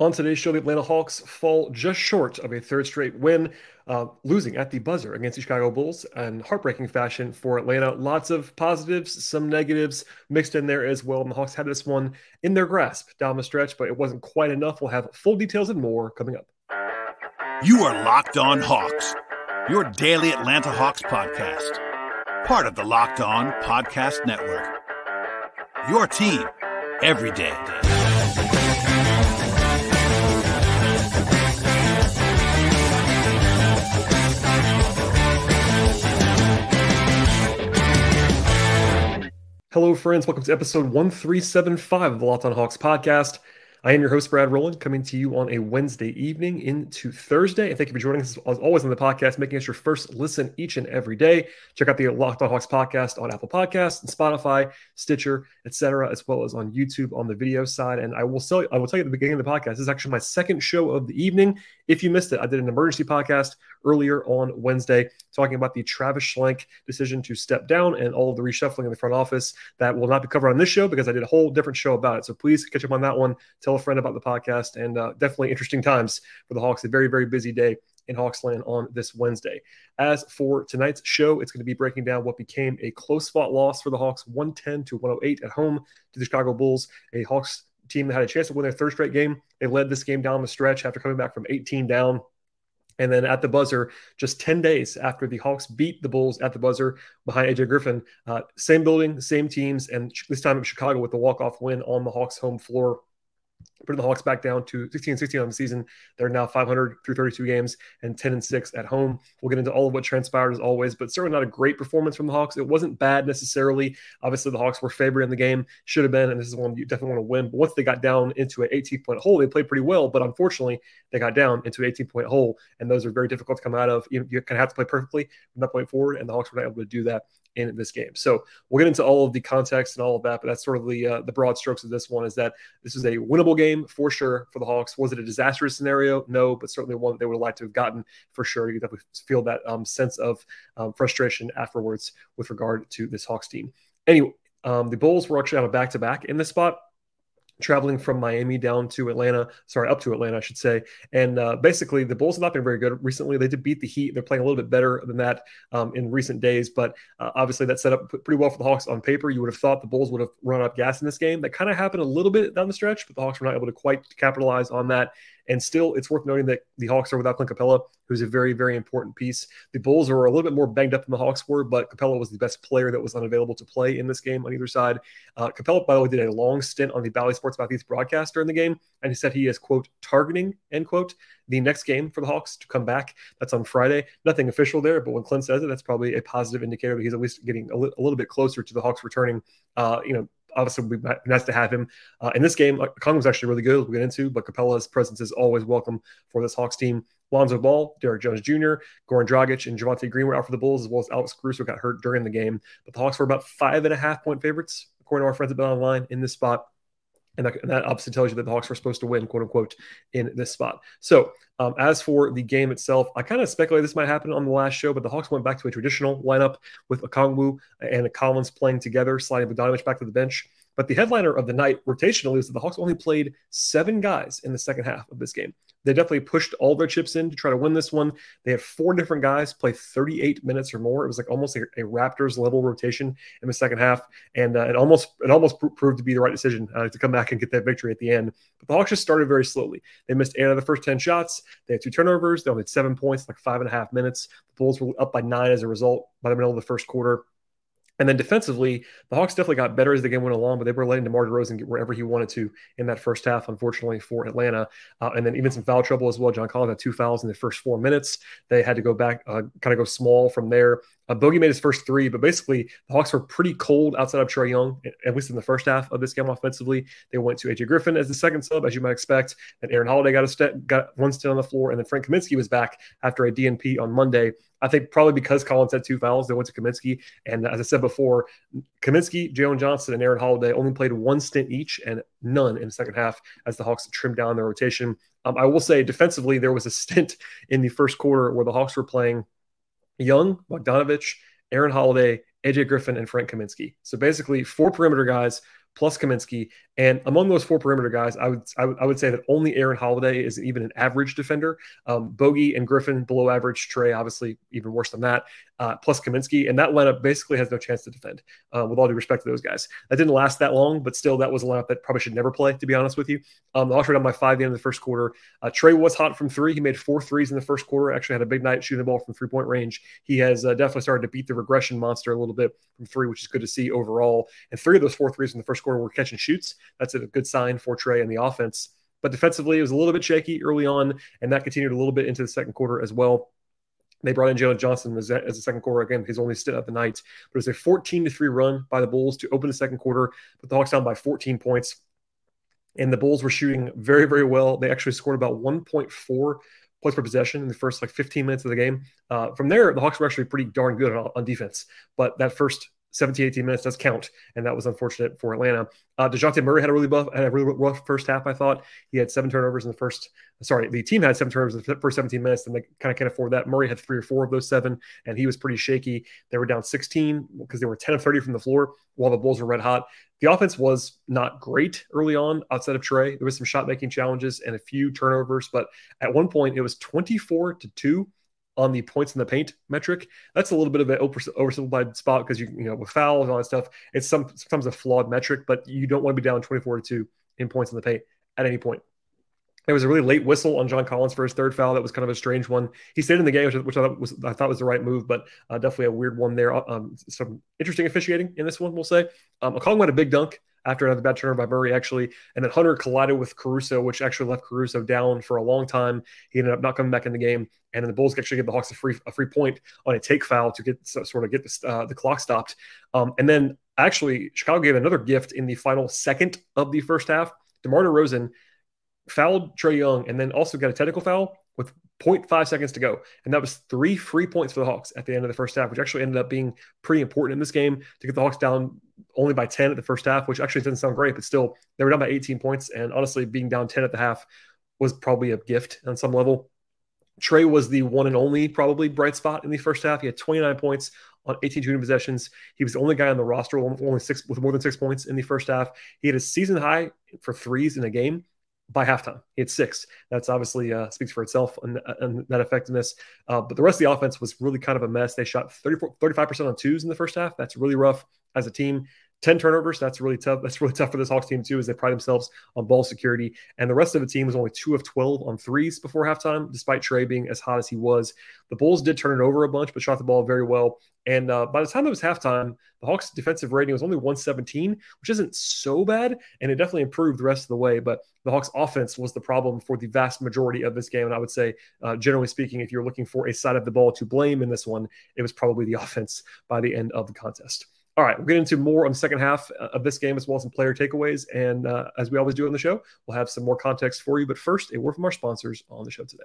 On today's show, the Atlanta Hawks fall just short of a third straight win, uh, losing at the buzzer against the Chicago Bulls in heartbreaking fashion for Atlanta. Lots of positives, some negatives mixed in there as well. And the Hawks had this one in their grasp down the stretch, but it wasn't quite enough. We'll have full details and more coming up. You are Locked On Hawks, your daily Atlanta Hawks podcast, part of the Locked On Podcast Network. Your team every day. Hello, friends. Welcome to episode 1375 of the Locked On Hawks podcast. I am your host, Brad Rowland, coming to you on a Wednesday evening into Thursday. And thank you for joining us as always on the podcast, making us your first listen each and every day. Check out the Locked On Hawks podcast on Apple Podcasts and Spotify, Stitcher, etc., as well as on YouTube on the video side. And I will you, I will tell you at the beginning of the podcast, this is actually my second show of the evening. If you missed it, I did an emergency podcast earlier on Wednesday talking about the Travis Schlenk decision to step down and all of the reshuffling in the front office. That will not be covered on this show because I did a whole different show about it. So please catch up on that one. Tell a friend about the podcast and uh, definitely interesting times for the Hawks. A very, very busy day in Hawksland on this Wednesday. As for tonight's show, it's going to be breaking down what became a close fought loss for the Hawks 110 to 108 at home to the Chicago Bulls, a Hawks team that had a chance to win their third straight game. They led this game down the stretch after coming back from 18 down and then at the buzzer, just 10 days after the Hawks beat the Bulls at the buzzer behind AJ Griffin, uh, same building, same teams, and this time in Chicago with the walk-off win on the Hawks home floor putting the Hawks back down to 16 and 16 on the season. They're now 500 through 32 games and 10 and 6 at home. We'll get into all of what transpired as always, but certainly not a great performance from the Hawks. It wasn't bad necessarily. Obviously, the Hawks were favored in the game, should have been, and this is one you definitely want to win. But once they got down into an 18 point hole, they played pretty well, but unfortunately, they got down into an 18 point hole, and those are very difficult to come out of. You, you kind of have to play perfectly from that point forward, and the Hawks were not able to do that in this game. So we'll get into all of the context and all of that, but that's sort of the uh, the broad strokes of this one. Is that this is a winnable game for sure for the Hawks. Was it a disastrous scenario? No, but certainly one that they would have liked to have gotten for sure. You definitely feel that um, sense of um, frustration afterwards with regard to this Hawks team. Anyway, um, the Bulls were actually on a back to back in this spot traveling from Miami down to Atlanta, sorry, up to Atlanta, I should say. And uh, basically, the Bulls have not been very good recently. They did beat the Heat. They're playing a little bit better than that um, in recent days, but uh, obviously that set up pretty well for the Hawks on paper. You would have thought the Bulls would have run up gas in this game. That kind of happened a little bit down the stretch, but the Hawks were not able to quite capitalize on that. And still, it's worth noting that the Hawks are without Clint Capela, who's a very, very important piece. The Bulls are a little bit more banged up than the Hawks were, but Capela was the best player that was unavailable to play in this game on either side. Uh, Capela, by the way, did a long stint on the Bally Sports Southeast broadcast during the game, and he said he is, quote, targeting, end quote, the next game for the Hawks to come back. That's on Friday. Nothing official there, but when Clint says it, that's probably a positive indicator that he's at least getting a, li- a little bit closer to the Hawks returning, uh, you know, obviously would be nice to have him uh, in this game. Kong was actually really good. We'll get into, but Capela's presence is always welcome for this Hawks team. Lonzo Ball, Derrick Jones Jr., Goran Dragic, and Javonte Green were out for the Bulls, as well as Alex Caruso got hurt during the game. But the Hawks were about five and a half point favorites, according to our friends at Bet Online, in this spot. And that, and that, obviously tells you that the Hawks were supposed to win, quote unquote, in this spot. So, um, as for the game itself, I kind of speculated this might happen on the last show, but the Hawks went back to a traditional lineup with Okongwu and Collins playing together, sliding Bogdanovich back to the bench. But the headliner of the night rotationally is that the Hawks only played seven guys in the second half of this game. They definitely pushed all their chips in to try to win this one. They had four different guys play 38 minutes or more. It was like almost a, a Raptors level rotation in the second half, and uh, it almost it almost pr- proved to be the right decision uh, to come back and get that victory at the end. But the Hawks just started very slowly. They missed eight out of the first 10 shots. They had two turnovers. They only had seven points, like five and a half minutes. The Bulls were up by nine as a result by the middle of the first quarter. And then defensively, the Hawks definitely got better as the game went along, but they were letting DeMar DeRozan get wherever he wanted to in that first half, unfortunately, for Atlanta. Uh, and then even some foul trouble as well. John Collins had two fouls in the first four minutes. They had to go back, uh, kind of go small from there. Uh, Bogey made his first three, but basically the Hawks were pretty cold outside of Trae Young, at least in the first half of this game offensively. They went to AJ Griffin as the second sub, as you might expect. And Aaron Holiday got a step, got one stint on the floor, and then Frank Kaminsky was back after a DNP on Monday. I think probably because Collins had two fouls, they went to Kaminsky. And as I said before, Kaminsky, Jalen Johnson, and Aaron Holiday only played one stint each and none in the second half as the Hawks trimmed down their rotation. Um, I will say defensively, there was a stint in the first quarter where the Hawks were playing Young, Bogdanovich, Aaron Holiday, AJ Griffin, and Frank Kaminsky. So basically, four perimeter guys, plus Kaminsky. And among those four perimeter guys, I would I would, would say that only Aaron Holiday is even an average defender. Um, Bogey and Griffin below average. Trae obviously even worse than that. Uh, plus Kaminsky, and that lineup basically has no chance to defend. Uh, with all due respect to those guys, that didn't last that long, but still, that was a lineup that probably should never play. To be honest with you, um, the Hawks were down by five at the end of the first quarter. Uh, Trae was hot from three. He made four threes in the first quarter. Actually, had a big night shooting the ball from three point range. He has uh, definitely started to beat the regression monster a little bit from three, which is good to see overall. And three of those four threes in the first quarter were catch and shoots. That's a good sign for Trae and the offense. But defensively, it was a little bit shaky early on, and that continued a little bit into the second quarter as well. They brought in Jalen Johnson as, a, second quarter. Again, he's only stood up the night, but it was a 14 to 3 run by the Bulls to open the second quarter, but the Hawks down by 14 points. And the Bulls were shooting very, very well. They actually scored about 1.4 points per possession in the first like 15 minutes of the game. Uh, from there, the Hawks were actually pretty darn good on, on defense. But that first 17, 18 minutes does count, and that was unfortunate for Atlanta. Uh, Dejounte Murray had a really buff, had a really rough first half. I thought he had seven turnovers in the first. Sorry, the team had seven turnovers in the first 17 minutes, and they kind of can't afford that. Murray had three or four of those seven, and he was pretty shaky. They were down 16 because they were 10 of 30 from the floor, while the Bulls were red hot. The offense was not great early on outside of Trae, There was some shot making challenges and a few turnovers, but at one point it was 24 to two on the points in the paint metric. That's a little bit of an oversimplified spot because you you know with fouls and all that stuff, it's some, sometimes a flawed metric, but you don't want to be down 24 to 2 in points in the paint at any point. There was a really late whistle on John Collins for his third foul. That was kind of a strange one. He stayed in the game, which, which I thought was I thought was the right move, but uh, definitely a weird one there. Um, some interesting officiating in this one, we'll say. Um, McCollum had a big dunk after another bad turnover by Murray, actually. And then Hunter collided with Caruso, which actually left Caruso down for a long time. He ended up not coming back in the game. And then the Bulls actually gave the Hawks a free a free point on a take foul to get so, sort of get the, uh, the clock stopped. Um, and then actually, Chicago gave another gift in the final second of the first half. DeMar DeRozan fouled Trae Young and then also got a technical foul with 0.5 seconds to go. And that was three free points for the Hawks at the end of the first half, which actually ended up being pretty important in this game to get the Hawks down only by 10 at the first half, which actually doesn't sound great, but still, they were down by 18 points. And honestly, being down 10 at the half was probably a gift on some level. Trae was the one and only probably bright spot in the first half. He had 29 points on 18 shooting possessions. He was the only guy on the roster only six with more than six points in the first half. He had a season high for threes in a game by halftime. He had six. That's obviously uh, speaks for itself and, and that effectiveness. Uh, but the rest of the offense was really kind of a mess. They shot 34, 35% on twos in the first half. That's really rough as a team. 10 turnovers. That's really tough. That's really tough for this Hawks team, too, as they pride themselves on ball security. And the rest of the team was only two of 12 on threes before halftime, despite Trae being as hot as he was. The Bulls did turn it over a bunch, but shot the ball very well. And uh, by the time it was halftime, the Hawks' defensive rating was only 117, which isn't so bad. And it definitely improved the rest of the way. But the Hawks' offense was the problem for the vast majority of this game. And I would say, uh, generally speaking, if you're looking for a side of the ball to blame in this one, it was probably the offense by the end of the contest. All right, we'll get into more on the second half uh, of this game as well as some player takeaways. And uh, as we always do on the show, we'll have some more context for you. But first, a word from our sponsors on the show today.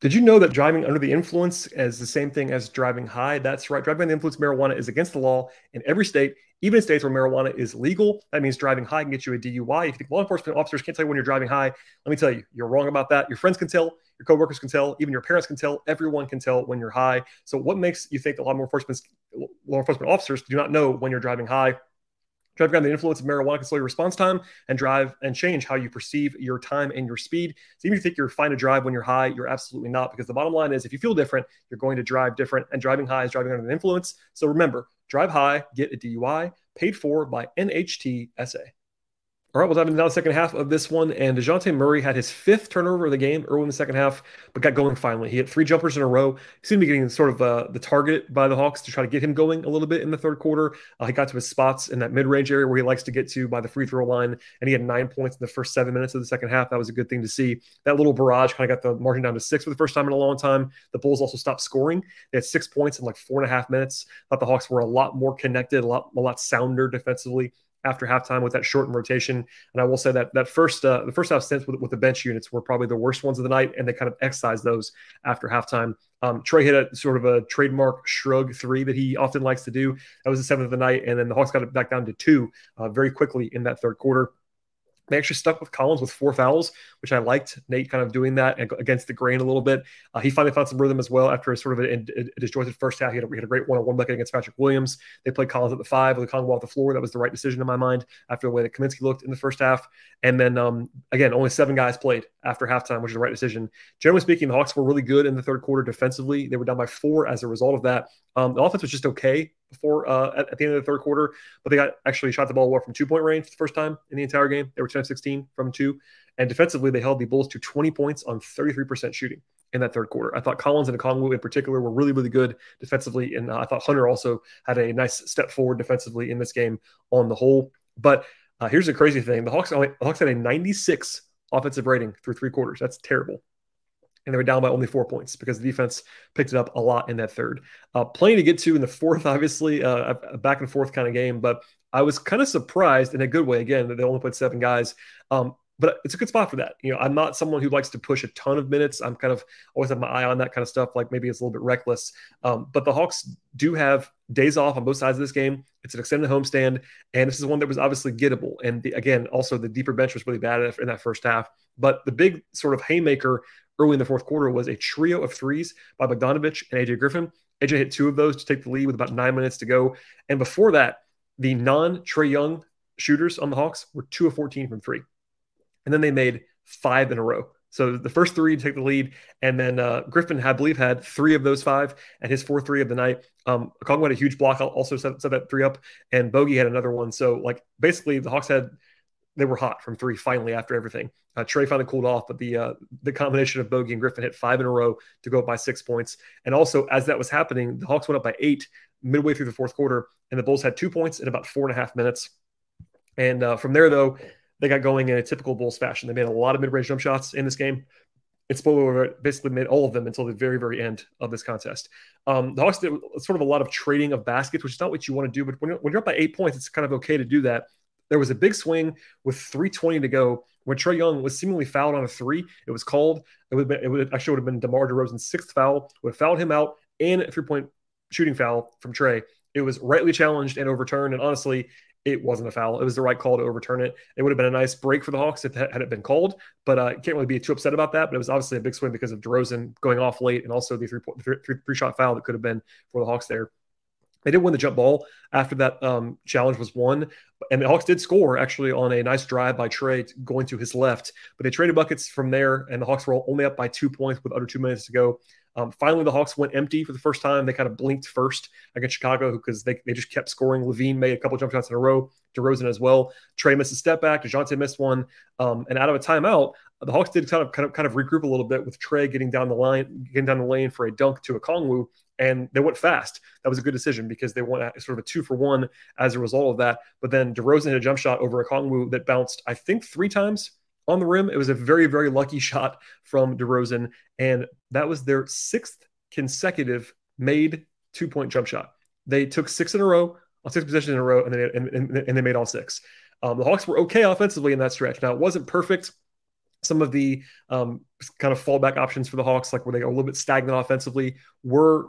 Did you know that driving under the influence is the same thing as driving high? That's right. Driving under the influence marijuana is against the law in every state, even in states where marijuana is legal. That means driving high can get you a DUI. If you think law enforcement officers can't tell you when you're driving high, let me tell you, you're wrong about that. Your friends can tell, your coworkers can tell, even your parents can tell. Everyone can tell when you're high. So, what makes you think that law enforcement law enforcement officers do not know when you're driving high? Driving under the influence of marijuana can slow your response time and drive and change how you perceive your time and your speed. So even if you think you're fine to drive when you're high, you're absolutely not. Because the bottom line is, if you feel different, you're going to drive different. And driving high is driving under the influence. So remember, drive high, get a DUI, paid for by NHTSA. All right, we'll dive into the second half of this one. And DeJounte Murray had his fifth turnover of the game early in the second half, but got going finally. He hit three jumpers in a row. He seemed to be getting sort of uh, the target by the Hawks to try to get him going a little bit in the third quarter. Uh, he got to his spots in that mid range area where he likes to get to by the free throw line. And he had nine points in the first seven minutes of the second half. That was a good thing to see. That little barrage kind of got the margin down to six for the first time in a long time. The Bulls also stopped scoring. They had six points in like four and a half minutes. Thought the Hawks were a lot more connected, a lot, a lot sounder defensively after halftime with that shortened rotation. And I will say that that first uh, the first half stints with, with the bench units were probably the worst ones of the night, and they kind of excised those after halftime. Um, Trae hit a sort of a trademark shrug three that he often likes to do. That was the seventh of the night, and then the Hawks got it back down to two uh, very quickly in that third quarter. They actually stuck with Collins with four fouls, which I liked. Nate kind of doing that against the grain a little bit. Uh, he finally found some rhythm as well after a sort of a, a, a disjointed first half. He had, a, he had a great one-on-one bucket against Patrick Williams. They played Collins at the five with Kongwu off the floor. That was the right decision in my mind after the way that Kaminsky looked in the first half. And then um, again, only seven guys played after halftime, which is the right decision. Generally speaking, the Hawks were really good in the third quarter defensively. They were down by four as a result of that. Um, the offense was just okay before uh, at, at, the end of the third quarter, but they got actually shot the ball well from two point range for the first time in the entire game. They were 10 16 from two. And defensively, they held the Bulls to 20 points on 33% shooting in that third quarter. I thought Collins and Okongwu in particular were really, really good defensively. And uh, I thought Hunter also had a nice step forward defensively in this game on the whole. But uh, here's the crazy thing the Hawks, only, the Hawks had a 96 offensive rating through three quarters. That's terrible and they were down by only four points because the defense picked it up a lot in that third. Uh, plenty to get to in the fourth, obviously, uh, a back and forth kind of game, but I was kind of surprised in a good way again that they only put seven guys. Um, but it's a good spot for that. You know, I'm not someone who likes to push a ton of minutes. I'm kind of always have my eye on that kind of stuff. Like maybe it's a little bit reckless. Um, but the Hawks do have days off on both sides of this game. It's an extended homestand, and this is one that was obviously gettable. And the, again, also the deeper bench was really bad in that first half. But the big sort of haymaker early in the fourth quarter was a trio of threes by Bogdanovich and AJ Griffin. AJ hit two of those to take the lead with about nine minutes to go. And before that, the non Trae Young shooters on the Hawks were two of 14 from three. And then they made five in a row. So the first three to take the lead, and then uh, Griffin, I believe, had three of those five, and his fourth three of the night. Um, Congo had a huge block, also set, set that three up, and Bogey had another one. So like basically, the Hawks had they were hot from three finally after everything. Uh, Trae finally cooled off, but the uh, the combination of Bogey and Griffin hit five in a row to go up by six points. And also, as that was happening, the Hawks went up by eight midway through the fourth quarter, and the Bulls had two points in about four and a half minutes. And uh, from there, though, they got going in a typical Bulls fashion. They made a lot of mid range jump shots in this game. And spoiler basically made all of them until the very, very end of this contest. Um, the Hawks did sort of a lot of trading of baskets, which is not what you want to do. But when you're, when you're up by eight points, it's kind of okay to do that. There was a big swing with 320 to go when Trae Young was seemingly fouled on a three. It was called. It would, been, it would actually would have been DeMar DeRozan's sixth foul. Would have fouled him out and a three point shooting foul from Trae. It was rightly challenged and overturned. And honestly, it wasn't a foul. It was the right call to overturn it. It would have been a nice break for the Hawks if had it been called, but uh, can't really be too upset about that. But it was obviously a big swing because of DeRozan going off late and also the three, three, three shot foul that could have been for the Hawks there. They did win the jump ball after that um, challenge was won, and the Hawks did score actually on a nice drive by Trae going to his left. But they traded buckets from there, and the Hawks were only up by two points with under two minutes to go. Um, finally, the Hawks went empty for the first time. They kind of blinked first against Chicago because they, they just kept scoring. LaVine made a couple jump shots in a row. DeRozan as well. Trae missed a step back. Dejounte missed one. Um, and out of a timeout, the Hawks did kind of kind of kind of regroup a little bit with Trae getting down the line, getting down the lane for a dunk to Okongwu, and they went fast. That was a good decision because they went sort of a two for one as a result of that. But then DeRozan hit a jump shot over Okongwu that bounced, I think, three times on the rim. It was a very, very lucky shot from DeRozan, and that was their sixth consecutive made two point jump shot. They took six in a row on six possessions in a row, and they and, and, and they made all six. Um, the Hawks were okay offensively in that stretch. Now it wasn't perfect. Some of the um, kind of fallback options for the Hawks, like where they are a little bit stagnant offensively, were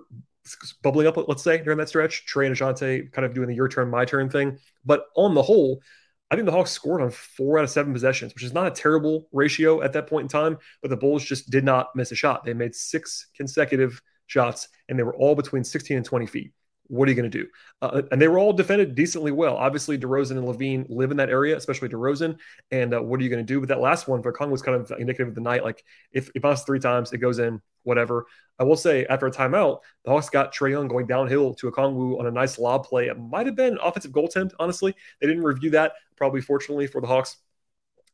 bubbling up, let's say, during that stretch. Trae and Dejounte kind of doing the your turn, my turn thing. But on the whole, I think the Hawks scored on four out of seven possessions, which is not a terrible ratio at that point in time, but the Bulls just did not miss a shot. They made six consecutive shots, and they were all between 16 and 20 feet what are you going to do? Uh, and they were all defended decently well. Obviously, DeRozan and LaVine live in that area, especially DeRozan. And uh, what are you going to do? But that last one for Kong was kind of indicative of the night. Like if if us three times, it goes in, whatever. I will say after a timeout, the Hawks got Trae Young going downhill to Okongwu on a nice lob play. It might have been offensive goaltend, honestly. They didn't review that, probably fortunately for the Hawks.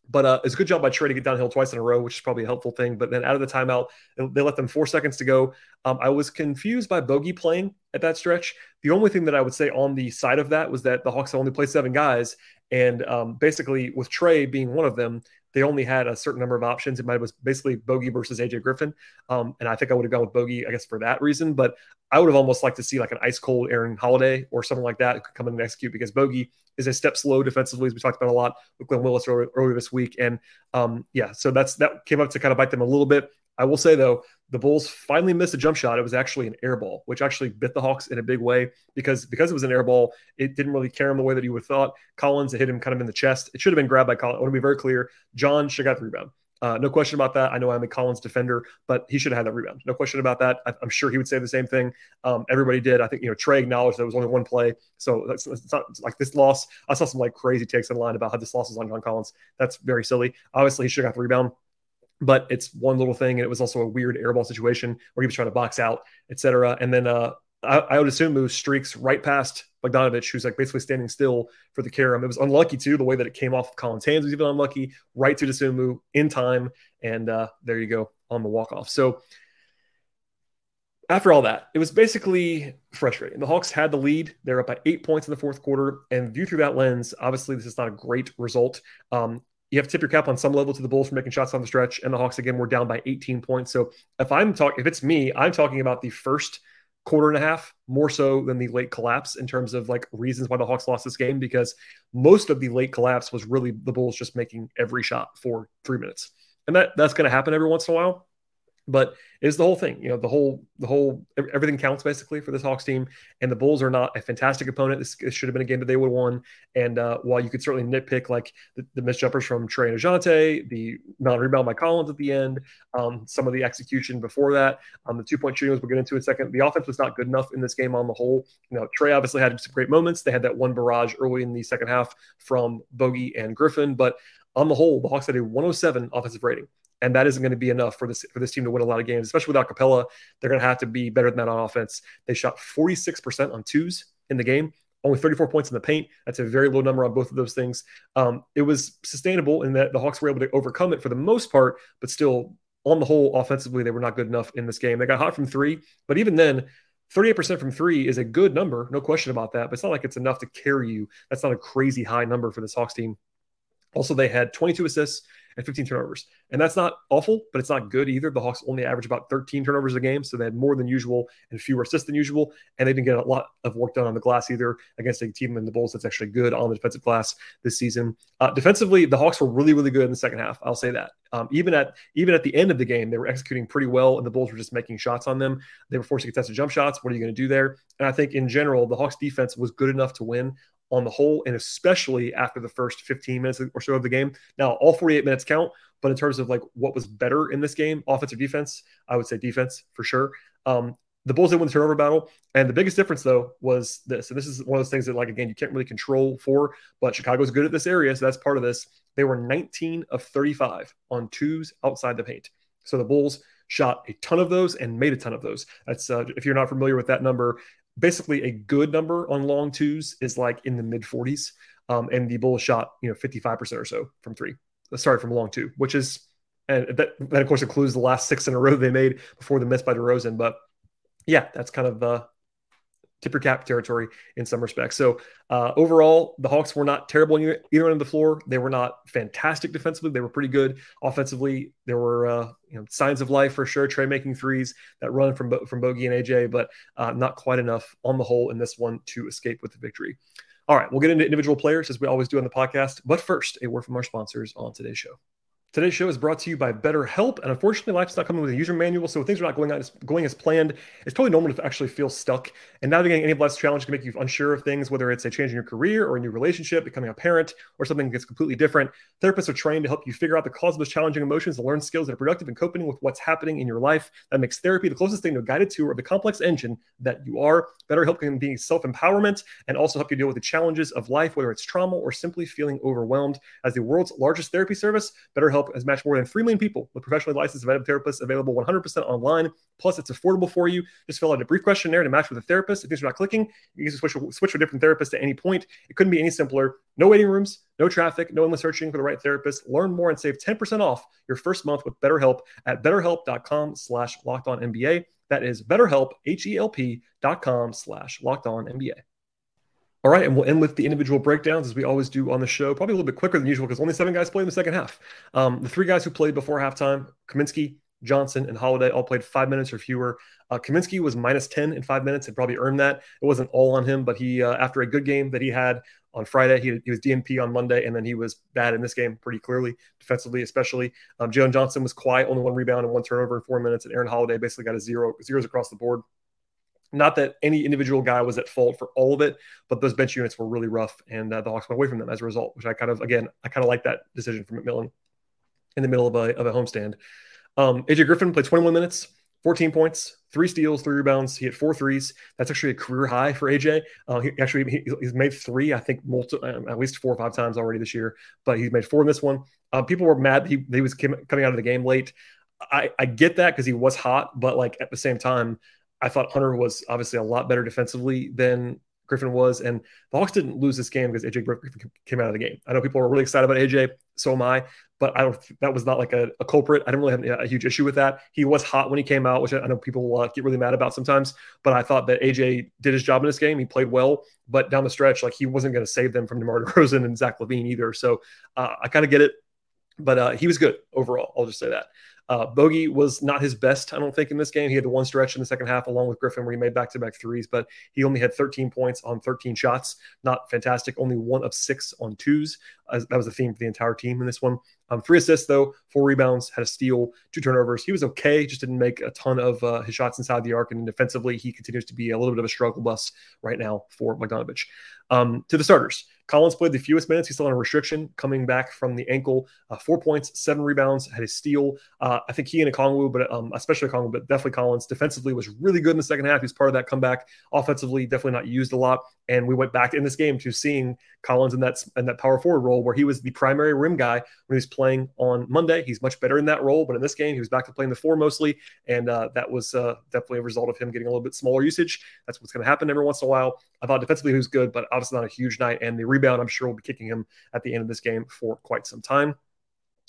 But uh, it's a good job by Trae to get downhill twice in a row, which is probably a helpful thing. But then out of the timeout, they let them four seconds to go. Um, I was confused by Bogey playing at that stretch. The only thing that I would say on the side of that was that the Hawks only played seven guys. And um, basically, with Trey being one of them, they only had a certain number of options. It might was basically Bogey versus AJ Griffin, um, and I think I would have gone with Bogey, I guess, for that reason. But I would have almost liked to see like an ice cold Aaron Holiday or something like that come in and execute because Bogey is a step slow defensively, as we talked about a lot with Glen Willis earlier, earlier this week. And um, yeah, so that's that came up to kind of bite them a little bit. I will say though, the Bulls finally missed a jump shot. It was actually an air ball, which actually bit the Hawks in a big way because because it was an air ball, it didn't really carry him the way that you would have thought. Collins hit him kind of in the chest. It should have been grabbed by Collins. I want to be very clear. John should have got the rebound. Uh, no question about that. I know I'm a Collins defender, but he should have had that rebound. No question about that. I, am sure he would say the same thing. Um, everybody did. I think you know Trae acknowledged there was only one play, so that's, it's not like this loss. I saw some like crazy takes online about how this loss is on John Collins. That's very silly. Obviously, he should have got the rebound but it's one little thing. And it was also a weird airball situation where he was trying to box out, etc. And then uh, I, I, would assume moves streaks right past Bogdanovich, who's like basically standing still for the carom. It was unlucky too. The way that it came off of Collins' hands was even unlucky. Right to Dosunmu in time, and uh, there you go on the walk off. So after all that, it was basically frustrating. The Hawks had the lead. They're up by eight points in the fourth quarter, and view through that lens, obviously this is not a great result. Um, you have to tip your cap on some level to the Bulls for making shots on the stretch, and the Hawks again were down by 18 points. So if I'm talking, if it's me, I'm talking about the first quarter and a half more so than the late collapse in terms of like reasons why the Hawks lost this game because most of the late collapse was really the Bulls just making every shot for three minutes. And that that's going to happen every once in a while but is the whole thing. You know, the whole the whole everything counts basically for this Hawks team. And the Bulls are not a fantastic opponent. This, this should have been a game that they would have won. And uh, while you could certainly nitpick like the, the missed jumpers from Trae and Dejounte, the non-rebound by Collins at the end, um, some of the execution before that, um, the two-point shooting, we'll get into in a second. The offense was not good enough in this game on the whole. You know, Trae obviously had some great moments. They had that one barrage early in the second half from Bogey and Griffin, but on the whole, the Hawks had a 107 offensive rating and that isn't going to be enough for this for this team to win a lot of games, especially without Capela. They're going to have to be better than that on offense. They shot 46% on twos in the game, only 34 points in the paint. That's a very low number on both of those things. Um, it was sustainable in that the Hawks were able to overcome it for the most part, but still, on the whole, offensively, they were not good enough in this game. They got hot from three, but even then, 38% from three is a good number, no question about that. But it's not like it's enough to carry you. That's not a crazy high number for this Hawks team. Also, they had 22 assists and 15 turnovers. And that's not awful, but it's not good either. The Hawks only average about 13 turnovers a game, so they had more than usual and fewer assists than usual. And they didn't get a lot of work done on the glass either against a team in the Bulls that's actually good on the defensive glass this season. Uh, defensively, the Hawks were really, really good in the second half. I'll say that. Um, even at even at the end of the game, they were executing pretty well, and the Bulls were just making shots on them. They were forcing contested jump shots. What are you going to do there? And I think in general, the Hawks defense was good enough to win on the whole, and especially after the first 15 minutes or so of the game. Now, all 48 minutes count, but in terms of like what was better in this game, offensive defense, I would say defense for sure. Um, the Bulls did win the turnover battle, and the biggest difference though was this. And this is one of those things that, like again, you can't really control for, but Chicago's good at this area, so that's part of this. They were 19 of 35 on twos outside the paint. So the Bulls shot a ton of those and made a ton of those. That's uh, if you're not familiar with that number, basically a good number on long twos is like in the mid 40s. Um, and the Bulls shot, you know, 55% or so from three. Uh, sorry, from long two, which is, and that, that of course includes the last six in a row they made before the miss by DeRozan. But yeah, that's kind of uh, tip your cap territory in some respects. So uh, overall, the Hawks were not terrible either, either end of the floor. They were not fantastic defensively. They were pretty good offensively. There were uh, you know signs of life for sure. Trae making threes, that run from from Bogey and AJ, but uh, not quite enough on the whole in this one to escape with the victory. All right, we'll get into individual players as we always do on the podcast. But first, a word from our sponsors on today's show. Today's show is brought to you by BetterHelp, and unfortunately, life's not coming with a user manual, so things are not going as going as planned. It's probably normal to actually feel stuck, and navigating any life's challenges can make you unsure of things, whether it's a change in your career or a new relationship, becoming a parent, or something that's completely different. Therapists are trained to help you figure out the cause of those challenging emotions and learn skills that are productive in coping with what's happening in your life. That makes therapy the closest thing to a guided tour of the complex engine that you are. BetterHelp can be self-empowerment and also help you deal with the challenges of life, whether it's trauma or simply feeling overwhelmed. As the world's largest therapy service, BetterHelp has matched more than 3 million people with professionally licensed therapists available 100% online. Plus, it's affordable for you. Just fill out a brief questionnaire to match with a therapist. If things are not clicking, you can switch, switch to a different therapist at any point. It couldn't be any simpler. No waiting rooms, no traffic, no endless searching for the right therapist. Learn more and save 10% off your first month with BetterHelp at betterhelp.com slash locked on NBA. That is betterhelp, H-E-L-P dot com slash locked on NBA. All right, and we'll end with the individual breakdowns as we always do on the show. Probably a little bit quicker than usual because only seven guys played in the second half. Um, the three guys who played before halftime, Kaminsky, Johnson, and Holiday all played five minutes or fewer. Uh, Kaminsky was minus 10 in five minutes and probably earned that. It wasn't all on him, but he, uh, after a good game that he had on Friday. He, he was DNP on Monday, and then he was bad in this game pretty clearly, defensively especially. Um, Jalen Johnson was quiet, only one rebound and one turnover in four minutes, and Aaron Holiday basically got a zero zeros across the board. Not that any individual guy was at fault for all of it, but those bench units were really rough, and uh, the Hawks went away from them as a result. Which I kind of, again, I kind of like that decision from McMillan in the middle of a, of a homestand. Um, AJ Griffin played 21 minutes, 14 points, three steals, three rebounds. He hit four threes. That's actually a career high for AJ. Uh, he actually he, he's made three, I think, multi, um, at least four or five times already this year. But he made four in this one. Uh, people were mad he, he was coming out of the game late. I, I get that because he was hot, but like at the same time, I thought Hunter was obviously a lot better defensively than Griffin was. And the Hawks didn't lose this game because AJ Griffin came out of the game. I know people were really excited about AJ, so am I, but I don't. That was not like a, a culprit. I didn't really have a huge issue with that. He was hot when he came out, which I know people uh, get really mad about sometimes. But I thought that AJ did his job in this game. He played well, but down the stretch, like he wasn't going to save them from DeMar DeRozan and Zach LaVine either. So uh, I kind of get it, but uh, he was good overall. I'll just say that. Uh, Bogey was not his best, I don't think, in this game. He had the one stretch in the second half along with Griffin where he made back to back threes, but he only had 13 points on 13 shots. Not fantastic. Only one of six on twos. Uh, that was the theme for the entire team in this one. Um, three assists, though, four rebounds, had a steal, two turnovers. He was okay, just didn't make a ton of uh, his shots inside the arc. And defensively, he continues to be a little bit of a struggle bus right now for Bogdanovich. Um, to the starters, Collins played the fewest minutes. He's still on a restriction coming back from the ankle. Uh, four points, seven rebounds, had a steal. Uh, I think he and Okongwu, but um, especially Okongwu, but definitely Collins defensively was really good in the second half. He's part of that comeback. Offensively, definitely not used a lot. And we went back in this game to seeing Collins in that in that power forward role where he was the primary rim guy when he was playing on Monday. He's much better in that role, but in this game he was back to playing the four mostly, and uh, that was uh, definitely a result of him getting a little bit smaller usage. That's what's going to happen every once in a while. I thought defensively he was good, but obviously not a huge night. And the rebound, I'm sure, will be kicking him at the end of this game for quite some time.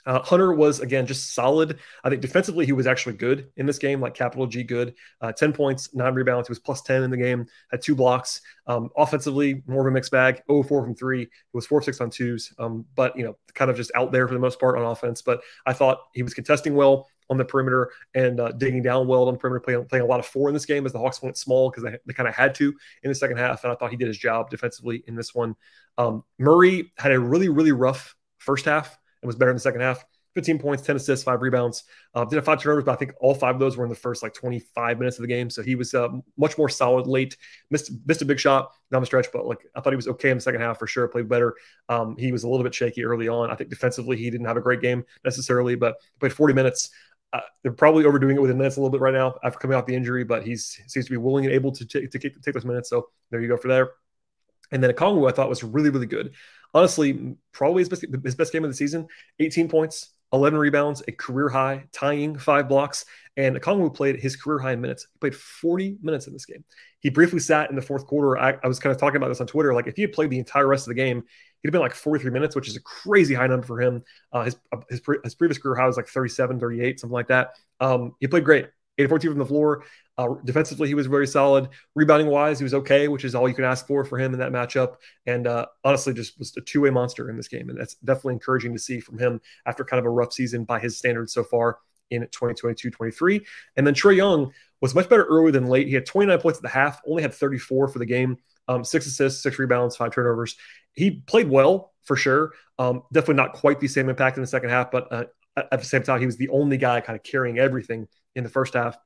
Uh, Hunter was again just solid. I think defensively he was actually good in this game, like capital G good. Uh, 10 points, nine rebounds. He was plus 10 in the game, had two blocks. Um, offensively, more of a mixed bag. 0 4 from three. It was 4 6 on twos, um, but you know, kind of just out there for the most part on offense. But I thought he was contesting well on the perimeter and uh, digging down well on the perimeter, playing, playing a lot of four in this game as the Hawks went small because they, they kind of had to in the second half. And I thought he did his job defensively in this one. Um, Murray had a really, really rough first half and was better in the second half. 15 points, 10 assists, five rebounds. Uh, did have five turnovers, but I think all five of those were in the first like 25 minutes of the game. So he was uh, much more solid late. Missed missed a big shot down the stretch, but like I thought he was okay in the second half for sure. Played better. Um, he was a little bit shaky early on. I think defensively he didn't have a great game necessarily, but played 40 minutes. Uh, they're probably overdoing it with the minutes a little bit right now after coming off the injury, but he seems to be willing and able to take to take those minutes. So there you go for there. And then Okongwu I thought was really really good. Honestly, probably his best, his best game of the season. 18 points, 11 rebounds, a career high, tying five blocks. And Okongwu played his career high in minutes. He played 40 minutes in this game. He briefly sat in the fourth quarter. I, I, was kind of talking about this on Twitter. Like, if he had played the entire rest of the game, he'd have been like 43 minutes, which is a crazy high number for him. Uh, his, his, his, previous career high was like 37, 38, something like that. Um, he played great. 8 14 from the floor. Uh, defensively, he was very solid. Rebounding wise, he was okay, which is all you can ask for for him in that matchup. And uh, honestly, just was a two way monster in this game. And that's definitely encouraging to see from him after kind of a rough season by his standards so far in 2022 23. And then Trae Young was much better early than late. He had 29 points at the half, only had 34 for the game, um, six assists, six rebounds, five turnovers. He played well for sure. Um, definitely not quite the same impact in the second half, but uh, at the same time, he was the only guy kind of carrying everything in the first half.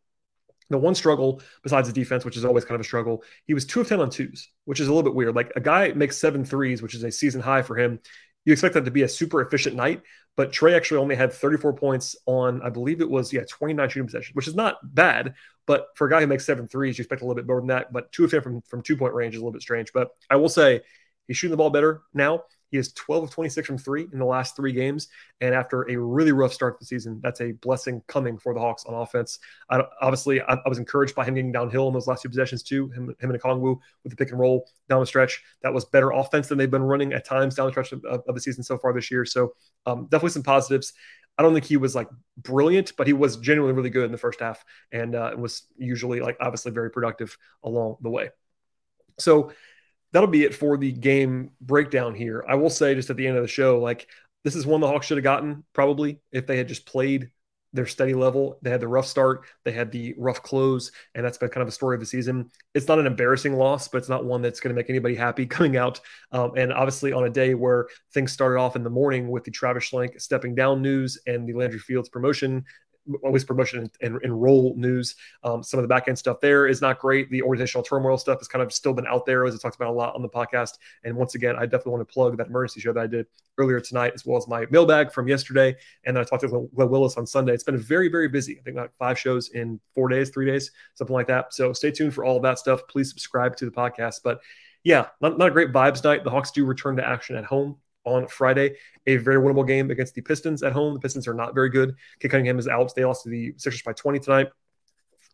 The one struggle besides the defense, which is always kind of a struggle, he was two of 10 on twos, which is a little bit weird. Like a guy makes seven threes, which is a season high for him. You expect that to be a super efficient night, but Trae actually only had 34 points on, I believe it was, yeah, 29 shooting possessions, which is not bad. But for a guy who makes seven threes, you expect a little bit more than that. But two of 10 from, from two point range is a little bit strange. But I will say he's shooting the ball better now. He is 12 of 26 from three in the last three games. And after a really rough start to the season, that's a blessing coming for the Hawks on offense. I, obviously, I, I, was encouraged by him getting downhill in those last two possessions, too. Him, him and Kongwu with the pick and roll down the stretch. That was better offense than they've been running at times down the stretch of, of the season so far this year. So, um, definitely some positives. I don't think he was like brilliant, but he was genuinely really good in the first half and uh, was usually like obviously very productive along the way. So, that'll be it for the game breakdown here. I will say just at the end of the show, like this is one the Hawks should have gotten probably if they had just played their steady level. They had the rough start, they had the rough close, and that's been kind of a story of the season. It's not an embarrassing loss, but it's not one that's going to make anybody happy coming out. Um, and obviously, on a day where things started off in the morning with the Travis Schlenk stepping down news and the Landry Fields promotion, always promotion and, and, role news. Um, some of the back end stuff there is not great. The organizational turmoil stuff has kind of still been out there, as I talked about a lot on the podcast. And once again, I definitely want to plug that emergency show that I did earlier tonight, as well as my mailbag from yesterday. And then I talked to Glenn Willis on Sunday. It's been very, very busy. I think like five shows in four days, three days, something like that. So stay tuned for all that stuff. Please subscribe to the podcast. But yeah, not, not a great vibes night. The Hawks do return to action at home on Friday. A very winnable game against the Pistons at home. The Pistons are not very good. Cade Cunningham is out. They lost to the Sixers by 20 tonight.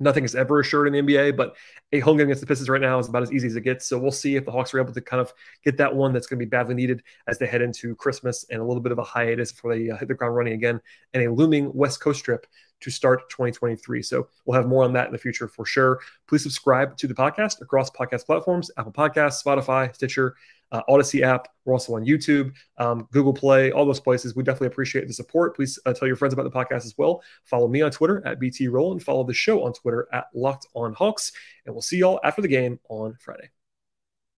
Nothing is ever assured in the NBA, but a home game against the Pistons right now is about as easy as it gets. So we'll see if the Hawks are able to kind of get that one that's going to be badly needed as they head into Christmas and a little bit of a hiatus before they uh, hit the ground running again and a looming West Coast trip to start 2023. So we'll have more on that in the future for sure. Please subscribe to the podcast across podcast platforms Apple Podcasts, Spotify, Stitcher, uh, Audacy app. We're also on YouTube, um, Google Play, all those places. We definitely appreciate the support. Please uh, tell your friends about the podcast as well. Follow me on Twitter at BT Roll and follow the show on Twitter at Locked On Hawks. And we'll see y'all after the game on Friday.